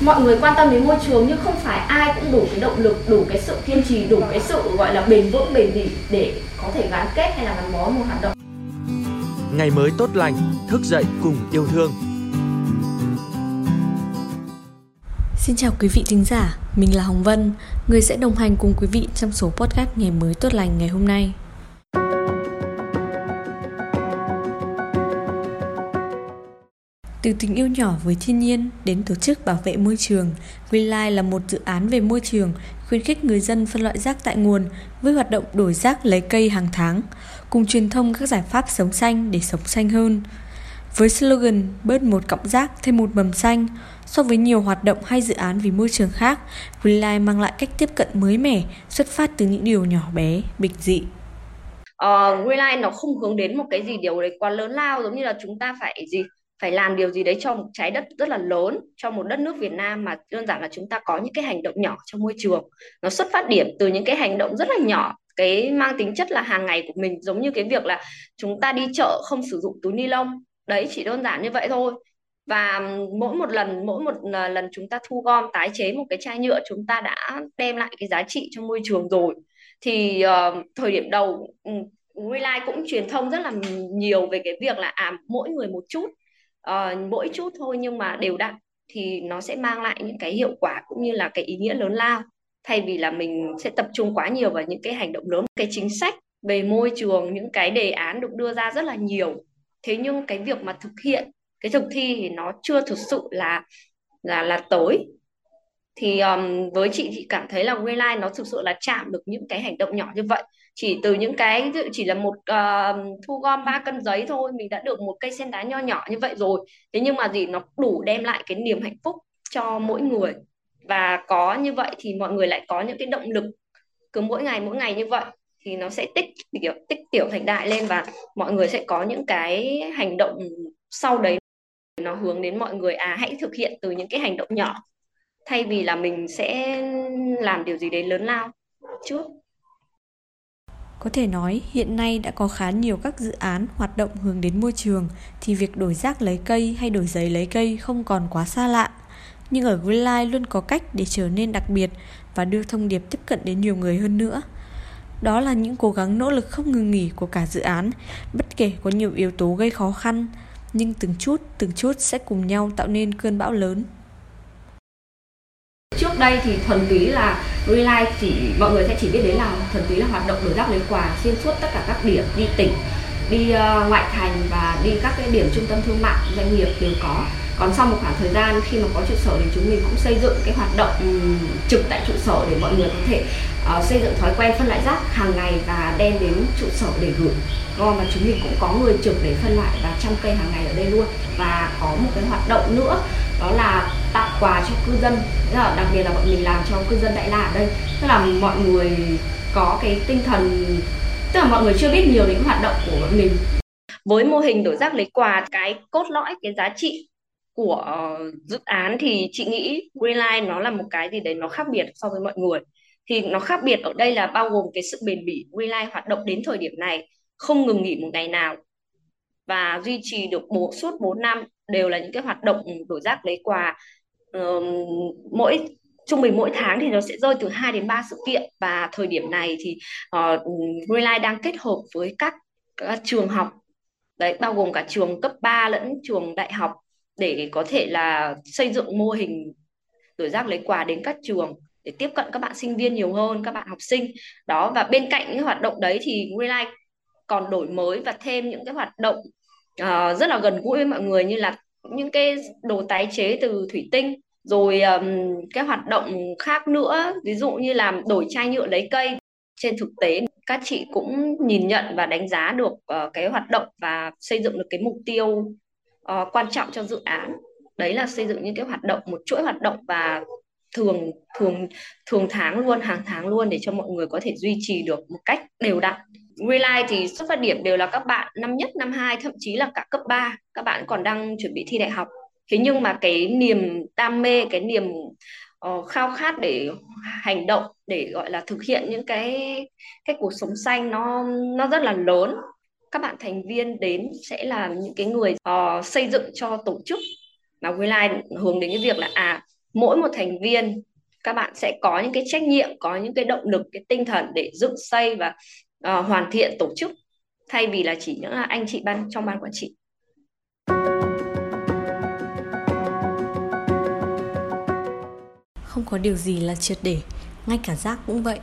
mọi người quan tâm đến môi trường nhưng không phải ai cũng đủ cái động lực đủ cái sự kiên trì đủ cái sự gọi là bền vững bền bỉ để có thể gắn kết hay là gắn bó một hoạt động ngày mới tốt lành thức dậy cùng yêu thương Xin chào quý vị thính giả, mình là Hồng Vân, người sẽ đồng hành cùng quý vị trong số podcast Ngày mới tốt lành ngày hôm nay. Từ tình yêu nhỏ với thiên nhiên đến tổ chức bảo vệ môi trường, Greenlight là một dự án về môi trường khuyến khích người dân phân loại rác tại nguồn với hoạt động đổi rác lấy cây hàng tháng, cùng truyền thông các giải pháp sống xanh để sống xanh hơn. Với slogan bớt một cọng rác thêm một mầm xanh, so với nhiều hoạt động hay dự án vì môi trường khác, Greenlight mang lại cách tiếp cận mới mẻ, xuất phát từ những điều nhỏ bé, bình dị. Ờ, uh, Greenline nó không hướng đến một cái gì điều đấy quá lớn lao giống như là chúng ta phải gì phải làm điều gì đấy cho một trái đất rất là lớn cho một đất nước Việt Nam mà đơn giản là chúng ta có những cái hành động nhỏ trong môi trường. Nó xuất phát điểm từ những cái hành động rất là nhỏ cái mang tính chất là hàng ngày của mình giống như cái việc là chúng ta đi chợ không sử dụng túi ni lông. Đấy chỉ đơn giản như vậy thôi. Và mỗi một lần mỗi một à, lần chúng ta thu gom tái chế một cái chai nhựa chúng ta đã đem lại cái giá trị cho môi trường rồi. Thì uh, thời điểm đầu ừ, WeLife cũng truyền thông rất là nhiều về cái việc là à mỗi người một chút uh, mỗi chút thôi nhưng mà đều đặn thì nó sẽ mang lại những cái hiệu quả cũng như là cái ý nghĩa lớn lao. Thay vì là mình sẽ tập trung quá nhiều vào những cái hành động lớn cái chính sách về môi trường những cái đề án được đưa ra rất là nhiều. Thế nhưng cái việc mà thực hiện cái thực thi thì nó chưa thực sự là là là tới thì um, với chị chị cảm thấy là Greenlight nó thực sự là chạm được những cái hành động nhỏ như vậy. Chỉ từ những cái chỉ là một uh, thu gom ba cân giấy thôi mình đã được một cây sen đá nho nhỏ như vậy rồi. Thế nhưng mà gì nó đủ đem lại cái niềm hạnh phúc cho mỗi người. Và có như vậy thì mọi người lại có những cái động lực. Cứ mỗi ngày mỗi ngày như vậy thì nó sẽ tích kiểu tích tiểu thành đại lên và mọi người sẽ có những cái hành động sau đấy. Nó hướng đến mọi người à hãy thực hiện từ những cái hành động nhỏ thay vì là mình sẽ làm điều gì đấy lớn lao trước có thể nói hiện nay đã có khá nhiều các dự án hoạt động hướng đến môi trường thì việc đổi rác lấy cây hay đổi giấy lấy cây không còn quá xa lạ. Nhưng ở Greenlight luôn có cách để trở nên đặc biệt và đưa thông điệp tiếp cận đến nhiều người hơn nữa. Đó là những cố gắng nỗ lực không ngừng nghỉ của cả dự án, bất kể có nhiều yếu tố gây khó khăn, nhưng từng chút, từng chút sẽ cùng nhau tạo nên cơn bão lớn đây thì thuần túy là Relife chỉ mọi người sẽ chỉ biết đến là thuần túy là hoạt động đổi rác lấy quà xuyên suốt tất cả các điểm đi tỉnh đi uh, ngoại thành và đi các cái điểm trung tâm thương mại doanh nghiệp đều có. Còn sau một khoảng thời gian khi mà có trụ sở thì chúng mình cũng xây dựng cái hoạt động um, trực tại trụ sở để mọi người có thể uh, xây dựng thói quen phân loại rác hàng ngày và đem đến trụ sở để gửi. Gom và chúng mình cũng có người trực để phân loại và trong cây hàng ngày ở đây luôn. Và có một cái hoạt động nữa đó là tặng quà cho cư dân. Là đặc biệt là bọn mình làm cho cư dân đại la ở đây. Tức là mọi người có cái tinh thần, tức là mọi người chưa biết nhiều đến hoạt động của bọn mình. Với mô hình đổi rác lấy quà, cái cốt lõi, cái giá trị của dự án thì chị nghĩ Greenline nó là một cái gì đấy nó khác biệt so với mọi người. Thì nó khác biệt ở đây là bao gồm cái sự bền bỉ Greenline hoạt động đến thời điểm này, không ngừng nghỉ một ngày nào và duy trì được bộ suốt 4 năm đều là những cái hoạt động đổi rác lấy quà uh, mỗi trung bình mỗi tháng thì nó sẽ rơi từ 2 đến 3 sự kiện và thời điểm này thì ờ, uh, Greenlight đang kết hợp với các, các trường học. Đấy bao gồm cả trường cấp 3 lẫn trường đại học để có thể là xây dựng mô hình đổi rác lấy quà đến các trường để tiếp cận các bạn sinh viên nhiều hơn các bạn học sinh. Đó và bên cạnh những hoạt động đấy thì Greenlight còn đổi mới và thêm những cái hoạt động uh, rất là gần gũi với mọi người như là những cái đồ tái chế từ thủy tinh rồi um, cái hoạt động khác nữa ví dụ như làm đổi chai nhựa lấy cây. Trên thực tế các chị cũng nhìn nhận và đánh giá được uh, cái hoạt động và xây dựng được cái mục tiêu uh, quan trọng cho dự án. Đấy là xây dựng những cái hoạt động một chuỗi hoạt động và thường thường thường tháng luôn hàng tháng luôn để cho mọi người có thể duy trì được một cách đều đặn. Relight thì xuất phát điểm đều là các bạn năm nhất, năm hai, thậm chí là cả cấp 3 các bạn còn đang chuẩn bị thi đại học. Thế nhưng mà cái niềm đam mê cái niềm uh, khao khát để hành động để gọi là thực hiện những cái cái cuộc sống xanh nó nó rất là lớn. Các bạn thành viên đến sẽ là những cái người uh, xây dựng cho tổ chức. Mà Relight hướng đến cái việc là à mỗi một thành viên các bạn sẽ có những cái trách nhiệm có những cái động lực cái tinh thần để dựng xây và uh, hoàn thiện tổ chức thay vì là chỉ những anh chị ban trong ban quản trị. Không có điều gì là triệt để ngay cả rác cũng vậy.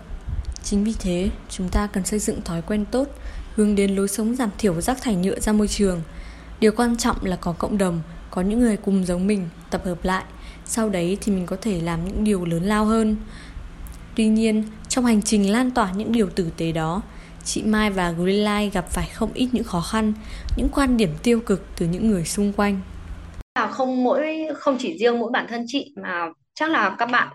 Chính vì thế chúng ta cần xây dựng thói quen tốt hướng đến lối sống giảm thiểu rác thải nhựa ra môi trường. Điều quan trọng là có cộng đồng có những người cùng giống mình tập hợp lại. Sau đấy thì mình có thể làm những điều lớn lao hơn. Tuy nhiên trong hành trình lan tỏa những điều tử tế đó chị mai và greenlight gặp phải không ít những khó khăn những quan điểm tiêu cực từ những người xung quanh. Không mỗi không chỉ riêng mỗi bản thân chị mà chắc là các bạn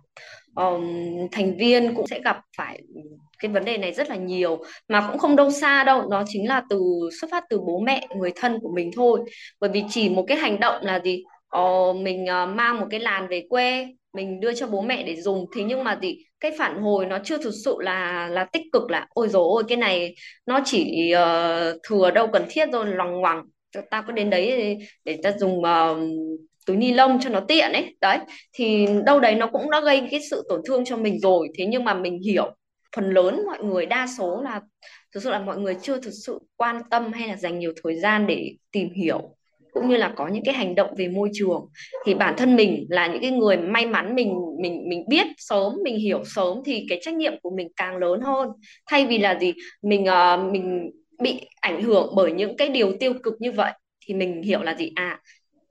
um, thành viên cũng sẽ gặp phải cái vấn đề này rất là nhiều mà cũng không đâu xa đâu. Nó chính là từ xuất phát từ bố mẹ người thân của mình thôi. Bởi vì chỉ một cái hành động là gì? Ờ, mình uh, mang một cái làn về quê mình đưa cho bố mẹ để dùng. Thế nhưng mà thì cái phản hồi nó chưa thực sự là là tích cực là ôi dồi ôi cái này nó chỉ uh, thừa đâu cần thiết rồi loằng ngoằng ta có đến đấy để, để ta dùng uh, túi ni lông cho nó tiện ấy. Đấy thì đâu đấy nó cũng đã gây cái sự tổn thương cho mình rồi. Thế nhưng mà mình hiểu phần lớn mọi người đa số là thực sự là mọi người chưa thực sự quan tâm hay là dành nhiều thời gian để tìm hiểu cũng như là có những cái hành động về môi trường thì bản thân mình là những cái người may mắn mình mình mình biết sớm mình hiểu sớm thì cái trách nhiệm của mình càng lớn hơn. Thay vì là gì? Mình uh, mình bị ảnh hưởng bởi những cái điều tiêu cực như vậy thì mình hiểu là gì? À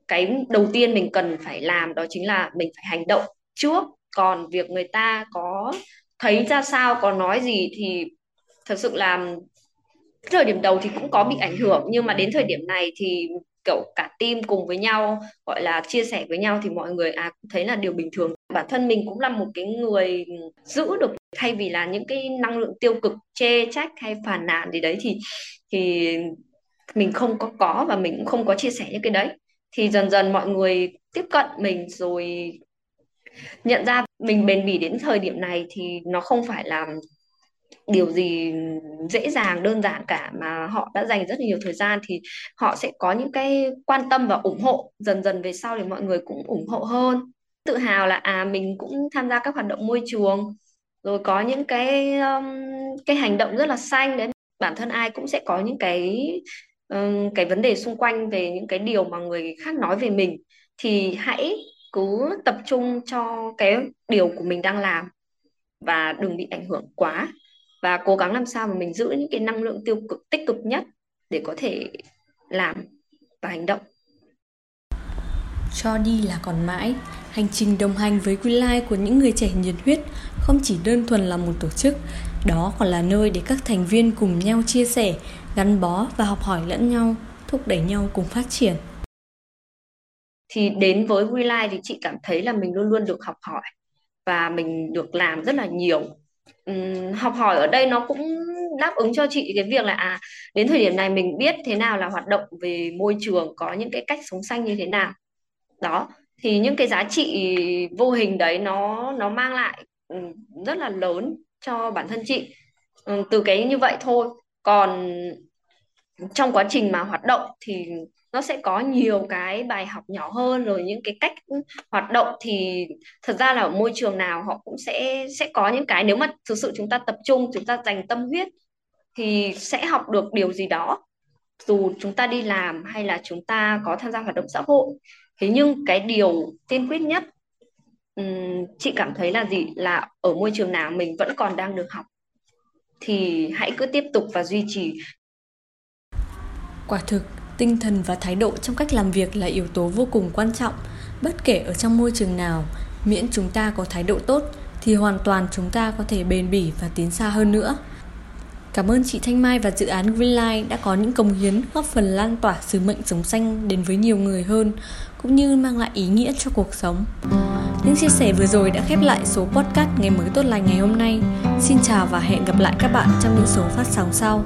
cái đầu tiên mình cần phải làm đó chính là mình phải hành động trước. Còn việc người ta có thấy ra sao có nói gì thì thật sự là thời điểm đầu thì cũng có bị ảnh hưởng nhưng mà đến thời điểm này thì kiểu cả team cùng với nhau, gọi là chia sẻ với nhau thì mọi người à cũng thấy là điều bình thường. Bản thân mình cũng là một cái người giữ được, thay vì là những cái năng lượng tiêu cực, chê trách hay phản nàn gì đấy thì thì mình không có có và mình cũng không có chia sẻ những cái đấy. Thì dần dần mọi người tiếp cận mình rồi nhận ra mình bền bỉ đến thời điểm này thì nó không phải là điều gì dễ dàng đơn giản cả mà họ đã dành rất nhiều thời gian thì họ sẽ có những cái quan tâm và ủng hộ. Dần dần về sau thì mọi người cũng ủng hộ hơn. Tự hào là à mình cũng tham gia các hoạt động môi trường. Rồi có những cái um, cái hành động rất là xanh đấy. Bản thân ai cũng sẽ có những cái um, cái vấn đề xung quanh về những cái điều mà người khác nói về mình. Thì hãy cứ tập trung cho cái điều của mình đang làm và đừng bị ảnh hưởng quá và cố gắng làm sao mà mình giữ những cái năng lượng tiêu cực tích cực nhất để có thể làm và hành động. Cho đi là còn mãi. Hành trình đồng hành với Quy Lai của những người trẻ nhiệt huyết không chỉ đơn thuần là một tổ chức đó còn là nơi để các thành viên cùng nhau chia sẻ gắn bó và học hỏi lẫn nhau thúc đẩy nhau cùng phát triển. Thì đến với WeLife thì chị cảm thấy là mình luôn luôn được học hỏi và mình được làm rất là nhiều học hỏi ở đây nó cũng đáp ứng cho chị cái việc là à đến thời điểm này mình biết thế nào là hoạt động về môi trường, có những cái cách sống xanh như thế nào. Đó, thì những cái giá trị vô hình đấy nó nó mang lại rất là lớn cho bản thân chị. Từ cái như vậy thôi. Còn trong quá trình mà hoạt động thì nó sẽ có nhiều cái bài học nhỏ hơn rồi những cái cách hoạt động thì thật ra là ở môi trường nào họ cũng sẽ sẽ có những cái nếu mà thực sự chúng ta tập trung chúng ta dành tâm huyết thì sẽ học được điều gì đó. Dù chúng ta đi làm hay là chúng ta có tham gia hoạt động xã hội. Thế nhưng cái điều tiên quyết nhất um, chị cảm thấy là gì? Là ở môi trường nào mình vẫn còn đang được học thì hãy cứ tiếp tục và duy trì. Quả thực tinh thần và thái độ trong cách làm việc là yếu tố vô cùng quan trọng bất kể ở trong môi trường nào, miễn chúng ta có thái độ tốt, thì hoàn toàn chúng ta có thể bền bỉ và tiến xa hơn nữa Cảm ơn chị Thanh Mai và dự án Greenlight đã có những công hiến góp phần lan tỏa sứ mệnh sống xanh đến với nhiều người hơn, cũng như mang lại ý nghĩa cho cuộc sống. Những chia sẻ vừa rồi đã khép lại số podcast ngày mới tốt lành ngày hôm nay. Xin chào và hẹn gặp lại các bạn trong những số phát sóng sau.